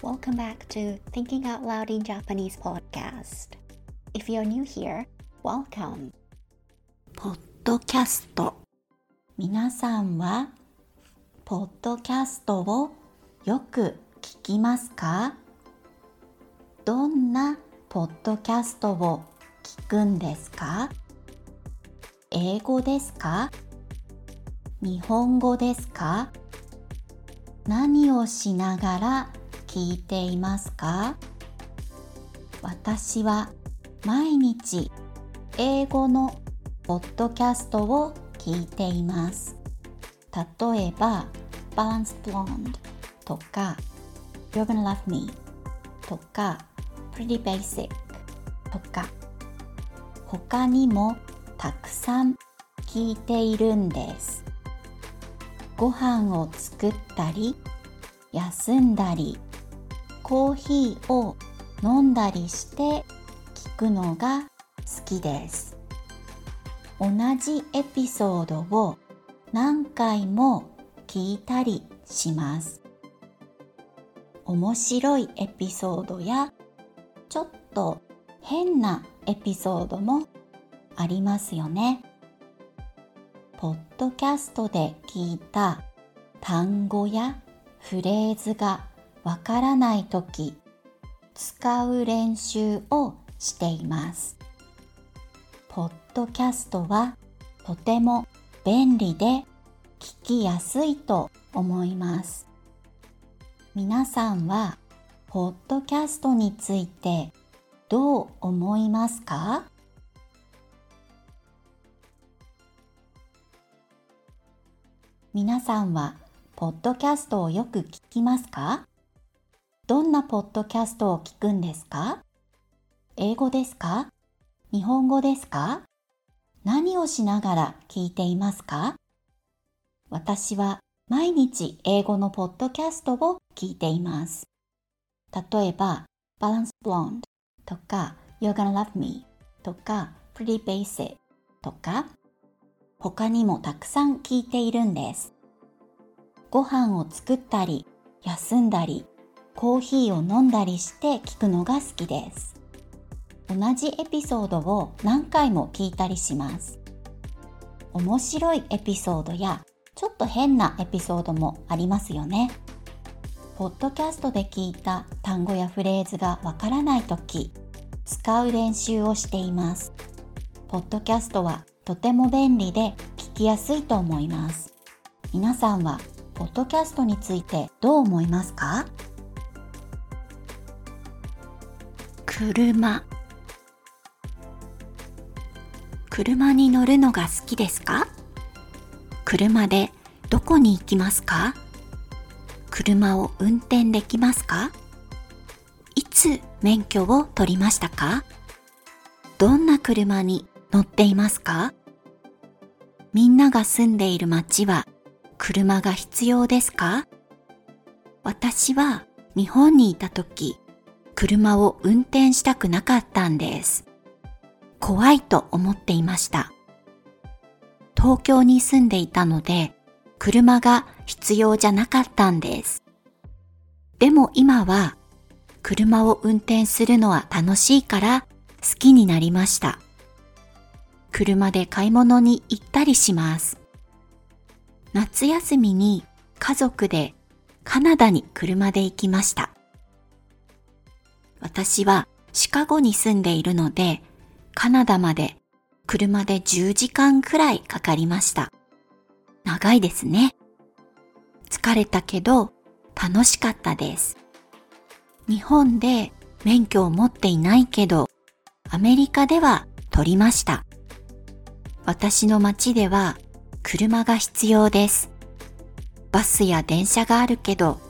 Welcome back to Thinking Out Loud in Japanese podcast. If you're new here, welcome. ポッドキャスト皆さんはポッドキャストをよく聞きますかどんなポッドキャストを聞くんですか英語ですか日本語ですか何をしながら聞いていますか？私は毎日英語のポッドキャストを聞いています。例えば Balance Blonde とか You're Gonna Love Me とか Pretty Basic とか他にもたくさん聞いているんです。ご飯を作ったり休んだりコーヒーを飲んだりして聞くのが好きです。同じエピソードを何回も聞いたりします。面白いエピソードやちょっと変なエピソードもありますよね。ポッドキャストで聞いた単語やフレーズがわからないとき使う練習をしています。ポッドキャストはとても便利で聞きやすいと思います。皆さんはポッドキャストについてどう思いますか？皆さんはポッドキャストをよく聞きますか？どんなポッドキャストを聞くんですか？英語ですか？日本語ですか？何をしながら聞いていますか？私は毎日英語のポッドキャストを聞いています。例えば、Balance Blonde とか You're Gonna Love Me とか Pretty Basic とか他にもたくさん聞いているんです。ご飯を作ったり休んだりコーヒーを飲んだりして聞くのが好きです。同じエピソードを何回も聞いたりします。面白いエピソードやちょっと変なエピソードもありますよね。ポッドキャストで聞いた単語やフレーズがわからないとき、使う練習をしています。ポッドキャストはとても便利で聞きやすいと思います。皆さんはポッドキャストについてどう思いますか？車。車に乗るのが好きですか？車でどこに行きますか？車を運転できますか？いつ免許を取りましたか？どんな車に乗っていますか？みんなが住んでいる街は車が必要ですか？私は日本にいた時車を運転したくなかったんです。怖いと思っていました。東京に住んでいたので、車が必要じゃなかったんです。でも今は、車を運転するのは楽しいから好きになりました。車で買い物に行ったりします。夏休みに家族でカナダに車で行きました。私はシカゴに住んでいるので、カナダまで車で10時間くらいかかりました。長いですね。疲れたけど楽しかったです。日本で免許を持っていないけど、アメリカでは取りました。私の街では車が必要です。バスや電車があるけど、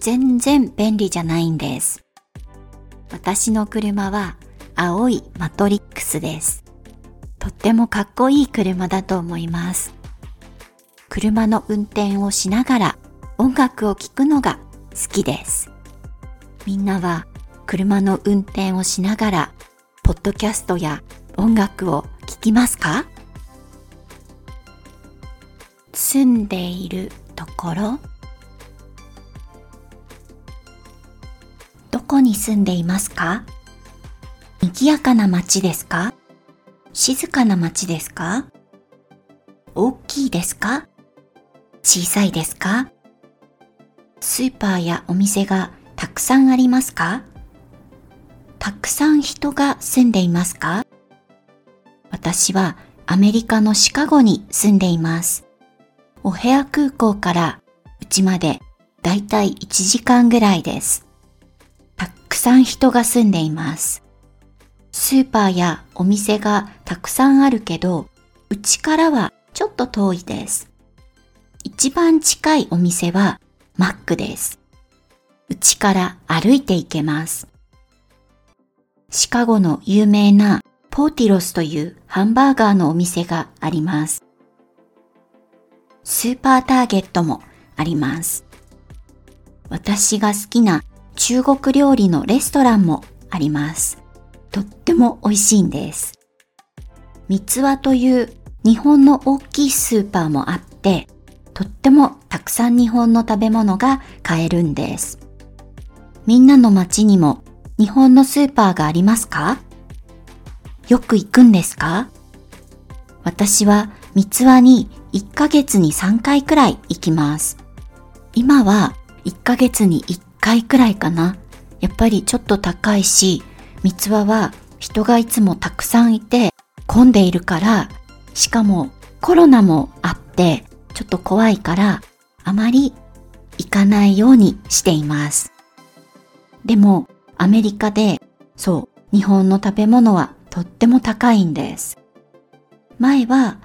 全然便利じゃないんです。私の車は青いマトリックスです。とってもかっこいい車だと思います。車の運転をしながら音楽を聴くのが好きです。みんなは車の運転をしながらポッドキャストや音楽を聴きますか？住んでいるところどこに住んでいますか？賑やかな街ですか？静かな街ですか？大きいですか？小さいですか？スーパーやお店がたくさんありますか？たくさん人が住んでいますか？私はアメリカのシカゴに住んでいます。お部屋空港からうちまでだいたい1時間ぐらいです。たくさん人が住んでいます。スーパーやお店がたくさんあるけど、うちからはちょっと遠いです。一番近いお店はマックです。うちから歩いて行けます。シカゴの有名なポーティロスというハンバーガーのお店があります。スーパーターゲットもあります。私が好きな中国料理のレストランもあります。とっても美味しいんです。三つ輪という日本の大きいスーパーもあって、とってもたくさん日本の食べ物が買えるんです。みんなの街にも日本のスーパーがありますか？よく行くんですか？私は三つ輪に1ヶ月に3回くらい行きます。今は1ヶ月に1回くらいかな。やっぱりちょっと高いし、三つ輪は人がいつもたくさんいて混んでいるから、しかもコロナもあってちょっと怖いからあまり行かないようにしています。でもアメリカでそう日本の食べ物はとっても高いんです。前は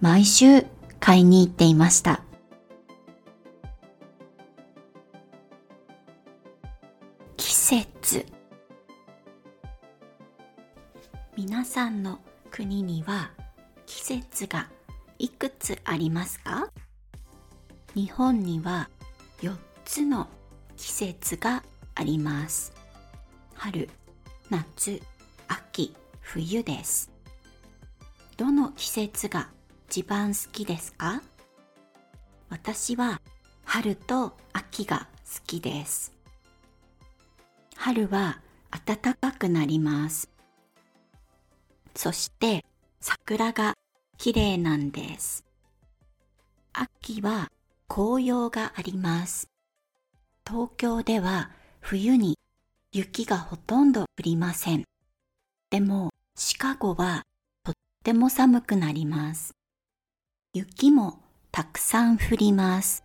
毎週買いに行っていました。節皆さんの国には季節がいくつありますか？日本には4つの季節があります。春、夏、秋、冬です。どの季節が一番好きですか？私は春と秋が好きです。春は暖かくなります。そして桜が綺麗なんです。秋は紅葉があります。東京では冬に雪がほとんど降りません。でもシカゴはとっても寒くなります。雪もたくさん降ります。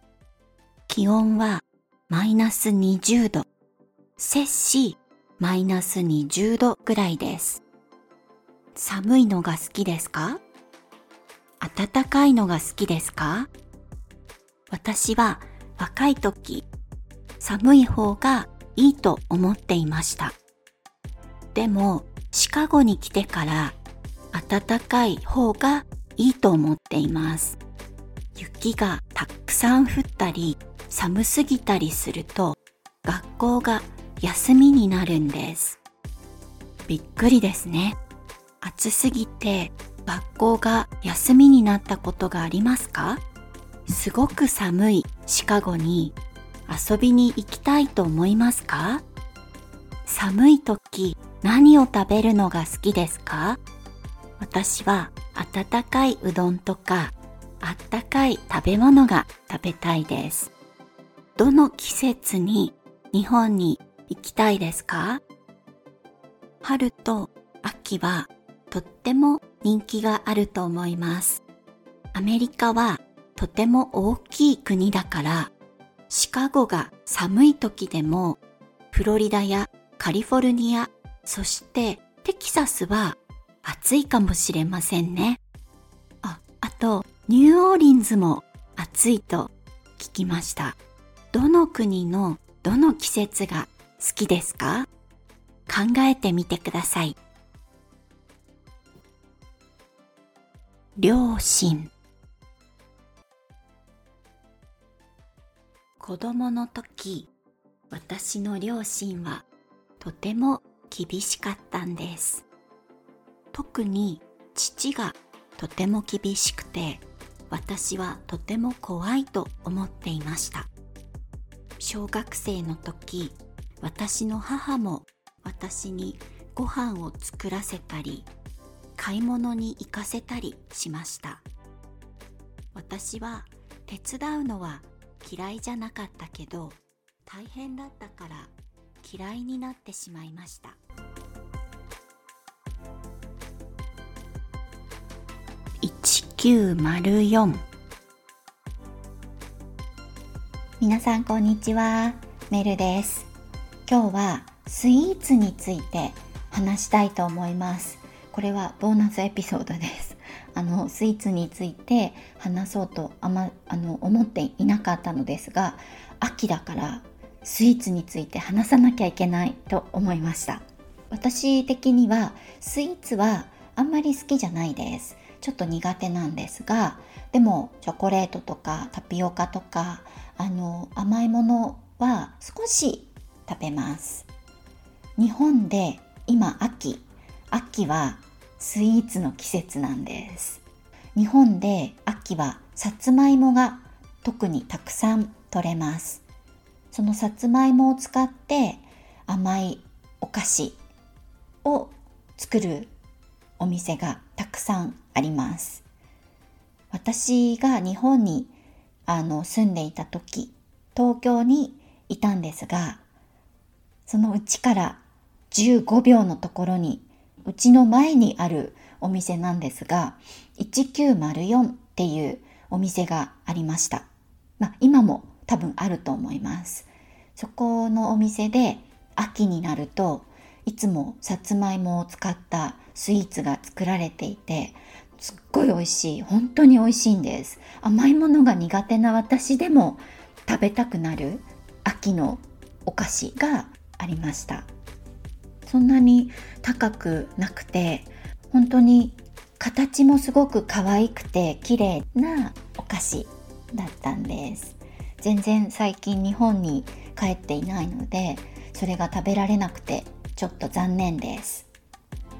気温はマイナス20度、摂氏マイナス20度ぐらいです。寒いのが好きですか？暖かいのが好きですか？私は若い時、寒い方がいいと思っていました。でもシカゴに来てから暖かい方がいいと思っています。雪がたくさん降ったり寒すぎたりすると学校が休みになるんです。びっくりですね。暑すぎて学校が休みになったことがありますか？すごく寒いシカゴに遊びに行きたいと思いますか？寒い時何を食べるのが好きですか？私は温かいうどんとかあったかい食べ物が食べたいです。どの季節に日本に行きたいですか？春と秋はとっても人気があると思います。アメリカはとても大きい国だからシカゴが寒い時でもフロリダやカリフォルニアそしてテキサスは暑いかもしれませんね。あ、あとニューオーリンズも暑いと聞きました。どの国のどの季節が好きですか？考えてみてください。両親。子供の時私の両親はとても厳しかったんです。特に父がとても厳しくて私はとても怖いと思っていました。小学生の時私の母も私にご飯を作らせたり買い物に行かせたりしました。私は手伝うのは嫌いじゃなかったけど大変だったから嫌いになってしまいました。1904皆さんこんにちは。メルです。今日はスイーツについて話したいと思います。これはボーナスエピソードです。あのスイーツについて話そうとあまあの思っていなかったのですが秋だからスイーツについて話さなきゃいけないと思いました。私的にはスイーツはあんまり好きじゃないです。ちょっと苦手なんですがでもチョコレートとかタピオカとかあの甘いものは少し食べます。日本で今秋秋はスイーツの季節なんです。日本で秋はさつまいもが特にたくさん取れます。そのさつまいもを使って甘いお菓子を作るお店がたくさんあります。私が日本にあの住んでいた時、東京にいたんですが、そのうちから15秒のところに、うちの前にあるお店なんですが、1904っていうお店がありました。まあ、今も多分あると思います。そこのお店で秋になるといつもさつまいもを使ったスイーツが作られていてすっごい美味しい本当に美味しいんです甘いものが苦手な私でも食べたくなる秋のお菓子がありました。そんなに高くなくて本当に形もすごく可愛くて綺麗なお菓子だったんです。全然最近日本に帰っていないのでそれが食べられなくてちょっと残念です。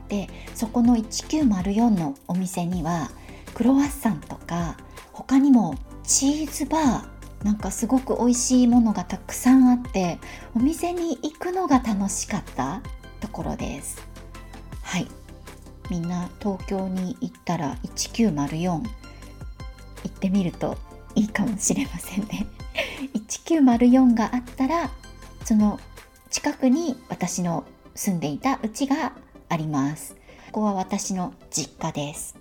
でそこの1904のお店にはクロワッサンとか他にもチーズバーなんかすごく美味しいものがたくさんあってお店に行くのが楽しかったところですはいみんな東京に行ったら1904行ってみるといいかもしれませんね1904があったらその近くに私の住んでいた家があります。ここは私の実家です。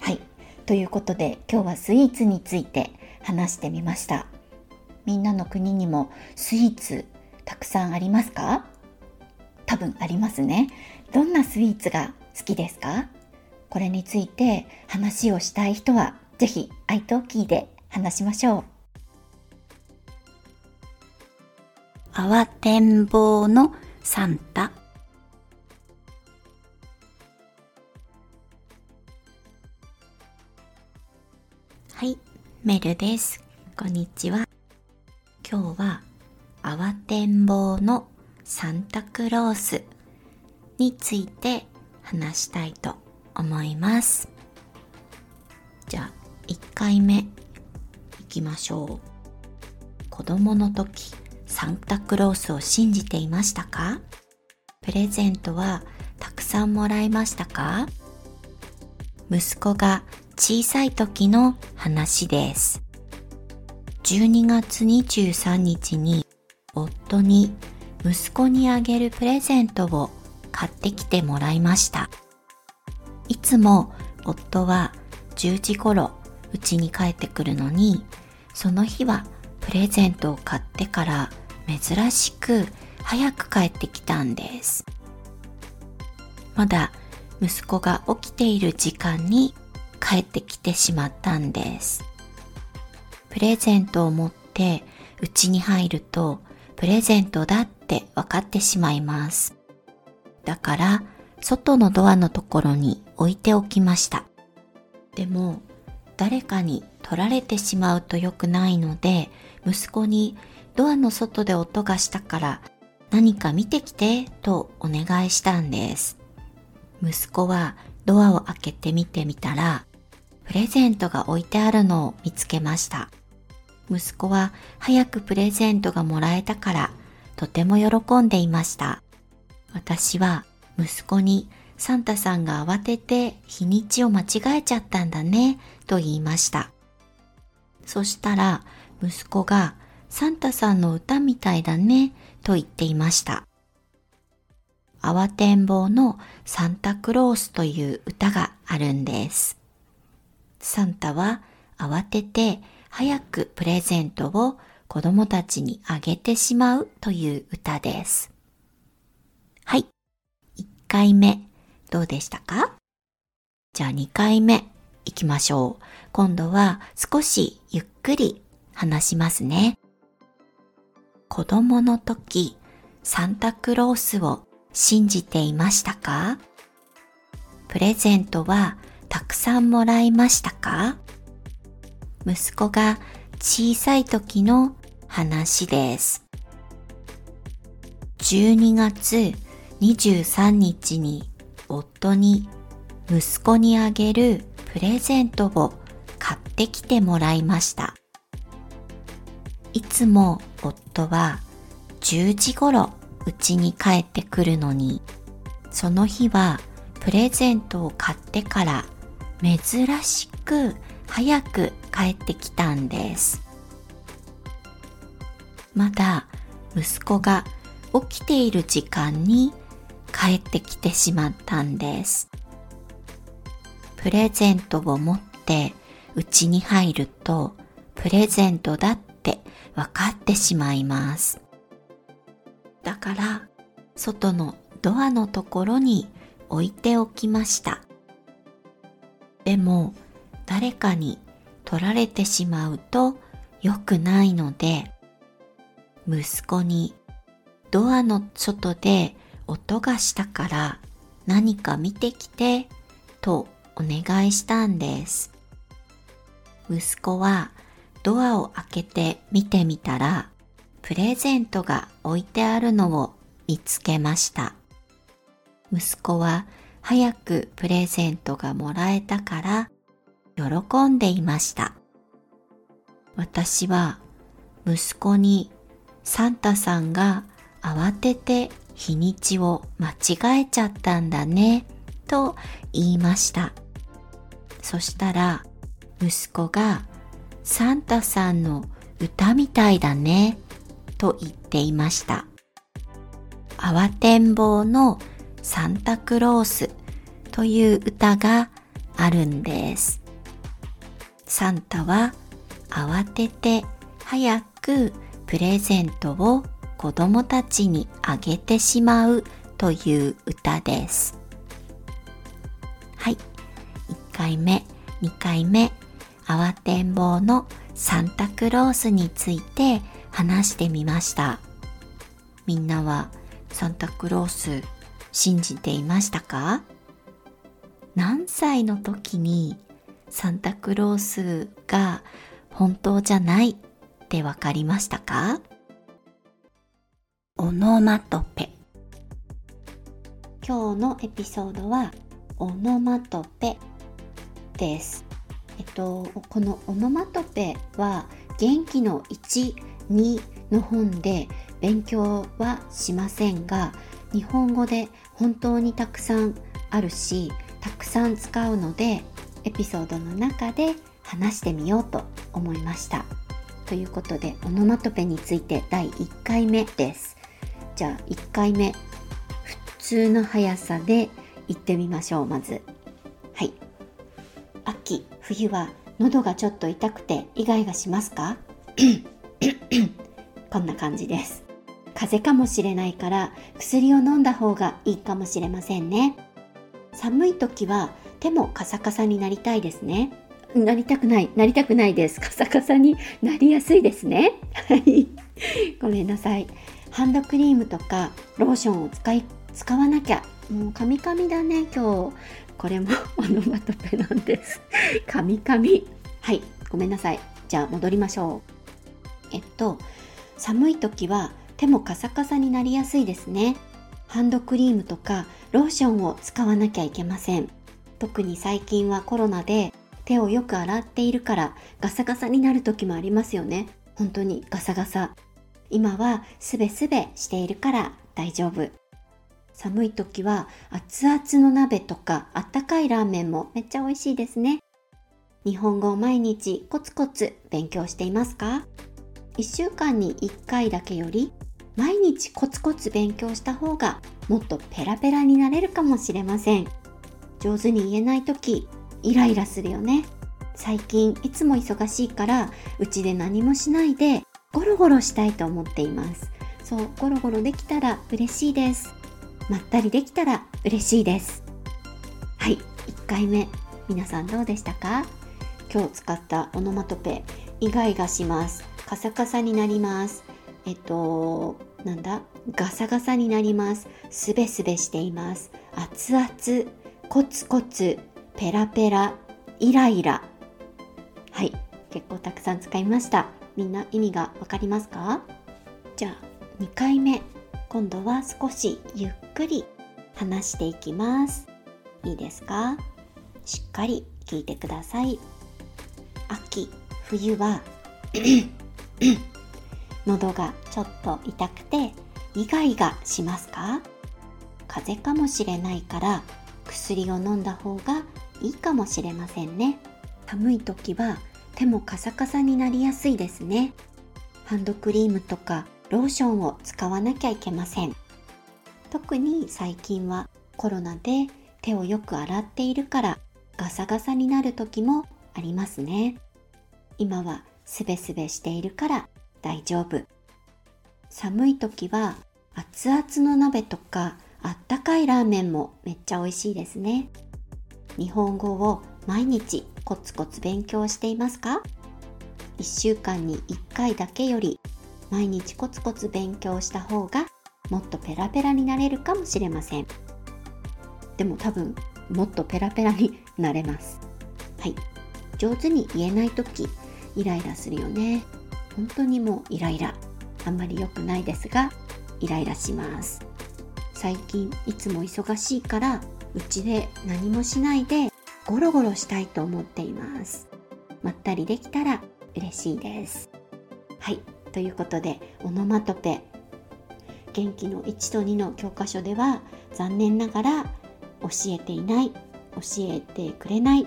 はい。ということで今日はスイーツについて話してみました。みんなの国にもスイーツたくさんありますか？多分ありますね。どんなスイーツが好きですか？これについて話をしたい人はぜひアイトーキーで話しましょう。慌てんぼうのサンタメルです。こんにちは。今日は、慌てんぼうのサンタクロースについて話したいと思います。じゃあ、1回目いきましょう。子供の時、サンタクロースを信じていましたか？プレゼントはたくさんもらいましたか？息子が小さい時の話です。12月23日に夫に息子にあげるプレゼントを買ってきてもらいました。いつも夫は10時頃家に帰ってくるのに、その日はプレゼントを買ってから珍しく早く帰ってきたんです。まだ息子が起きている時間に帰ってきてしまったんです。プレゼントを持って家に入るとプレゼントだって分かってしまいます。だから外のドアのところに置いておきました。でも誰かに取られてしまうと良くないので息子にドアの外で音がしたから何か見てきてとお願いしたんです。息子はドアを開けてみてみたらプレゼントが置いてあるのを見つけました。息子は早くプレゼントがもらえたからとても喜んでいました。私は息子にサンタさんが慌てて日にちを間違えちゃったんだねと言いました。そしたら息子がサンタさんの歌みたいだねと言っていました。慌てんぼうのサンタクロースという歌があるんです。サンタは慌てて早くプレゼントを子供たちにあげてしまうという歌です。はい。1回目、どうでしたか？じゃあ2回目、行きましょう。今度は少しゆっくり話しますね。子供の時、サンタクロースを信じていましたか？プレゼントはたくさんもらいましたか？息子が小さい時の話です。12月23日に夫に息子にあげるプレゼントを買ってきてもらいました。いつも夫は10時頃家に帰ってくるのに、その日はプレゼントを買ってから珍しく早く帰ってきたんです。まだ息子が起きている時間に帰ってきてしまったんです。プレゼントを持って家に入るとプレゼントだって分かってしまいます。だから外のドアのところに置いておきました。でも誰かに取られてしまうと良くないので息子にドアの外で音がしたから何か見てきてとお願いしたんです。息子はドアを開けて見てみたらプレゼントが置いてあるのを見つけました。息子は早くプレゼントがもらえたから喜んでいました。私は息子にサンタさんが慌てて日にちを間違えちゃったんだねと言いました。そしたら息子がサンタさんの歌みたいだねと言っていました。慌てんぼうのサンタクロースという歌があるんです。サンタは慌てて早くプレゼントを子供たちにあげてしまうという歌です。はい。1回目、2回目、慌てんぼうのサンタクロースについて話してみました。みんなはサンタクロース信じていましたか？何歳の時にサンタクロースが本当じゃないってわかりましたか？オノマトペ。今日のエピソードはオノマトペです。えっと、このオノマトペは元気の1、2の本で勉強はしませんが日本語で本当にたくさんあるしたくさん使うのでエピソードの中で話してみようと思いました。ということでオノマトペについて第1回目です。じゃあ1回目。普通の速さで言ってみましょうまず。はい。秋冬は喉がちょっと痛くてイガイガしますか？こんな感じです。風邪かもしれないから薬を飲んだ方がいいかもしれませんね。寒い時は手もカサカサになりたいですね。なりたくないなりたくないです。カサカサになりやすいですね。はい。ごめんなさい。ハンドクリームとかローションを使い使わなきゃもうカミカミだね今日。これも オノマトペなんです。カミカミ。はい。ごめんなさい。じゃあ戻りましょう。えっと寒い時は手もカサカサになりやすいですね。ハンドクリームとかローションを使わなきゃいけません。特に最近はコロナで手をよく洗っているからガサガサになる時もありますよね。本当にガサガサ。今はすべすべしているから大丈夫。寒い時は熱々の鍋とかあったかいラーメンもめっちゃ美味しいですね。日本語を毎日コツコツ勉強していますか ?1 週間に1回だけより毎日コツコツ勉強した方がもっとペラペラになれるかもしれません。上手に言えない時イライラするよね。最近いつも忙しいからうちで何もしないでゴロゴロしたいと思っています。そうゴロゴロできたら嬉しいです。まったりできたら嬉しいです。はい1回目。皆さんどうでしたか？今日使ったオノマトペイガイガします。カサカサになります。えっとなんだ？ガサガサになります。すべすべしています。熱々コツコツペラペライライラ。はい。結構たくさん使いました。みんな意味がわかりますか？じゃあ2回目。今度は少しゆっくり話していきます。いいですか？しっかり聞いてください。秋冬は喉がちょっと痛くてイガイガしますか？風邪かもしれないから薬を飲んだ方がいいかもしれませんね。寒い時は手もカサカサになりやすいですね。ハンドクリームとかローションを使わなきゃいけません。特に最近はコロナで手をよく洗っているからガサガサになる時もありますね。今はすべすべしているから大丈夫寒い時は熱々の鍋とかあったかいラーメンもめっちゃ美味しいですね日本語を毎日コツコツ勉強していますか ?1 週間に1回だけより毎日コツコツ勉強した方がもっとペラペラになれるかもしれません。でも多分もっとペラペラになれます。はい。上手に言えない時イライラするよね。本当にもうイライラ。あんまり良くないですがイライラします。最近いつも忙しいからうちで何もしないでゴロゴロしたいと思っています。まったりできたら嬉しいです。はい、ということでオノマトペ元気の1と2の教科書では残念ながら教えていない教えてくれない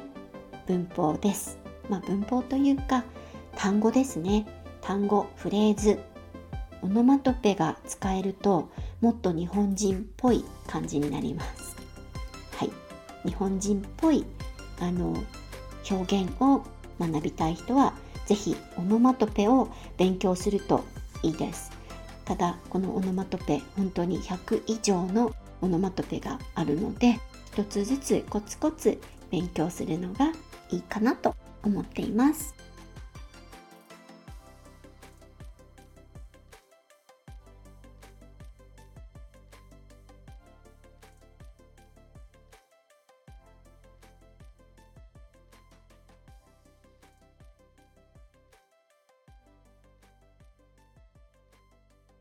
文法です。まあ、文法というか単語ですね。単語、フレーズ、オノマトペが使えるともっと日本人っぽい感じになります。はい、日本人っぽいあの表現を学びたい人は是非オノマトペを勉強するといいです。ただこのオノマトペ本当に100以上のオノマトペがあるので一つずつコツコツ勉強するのがいいかなと思っています。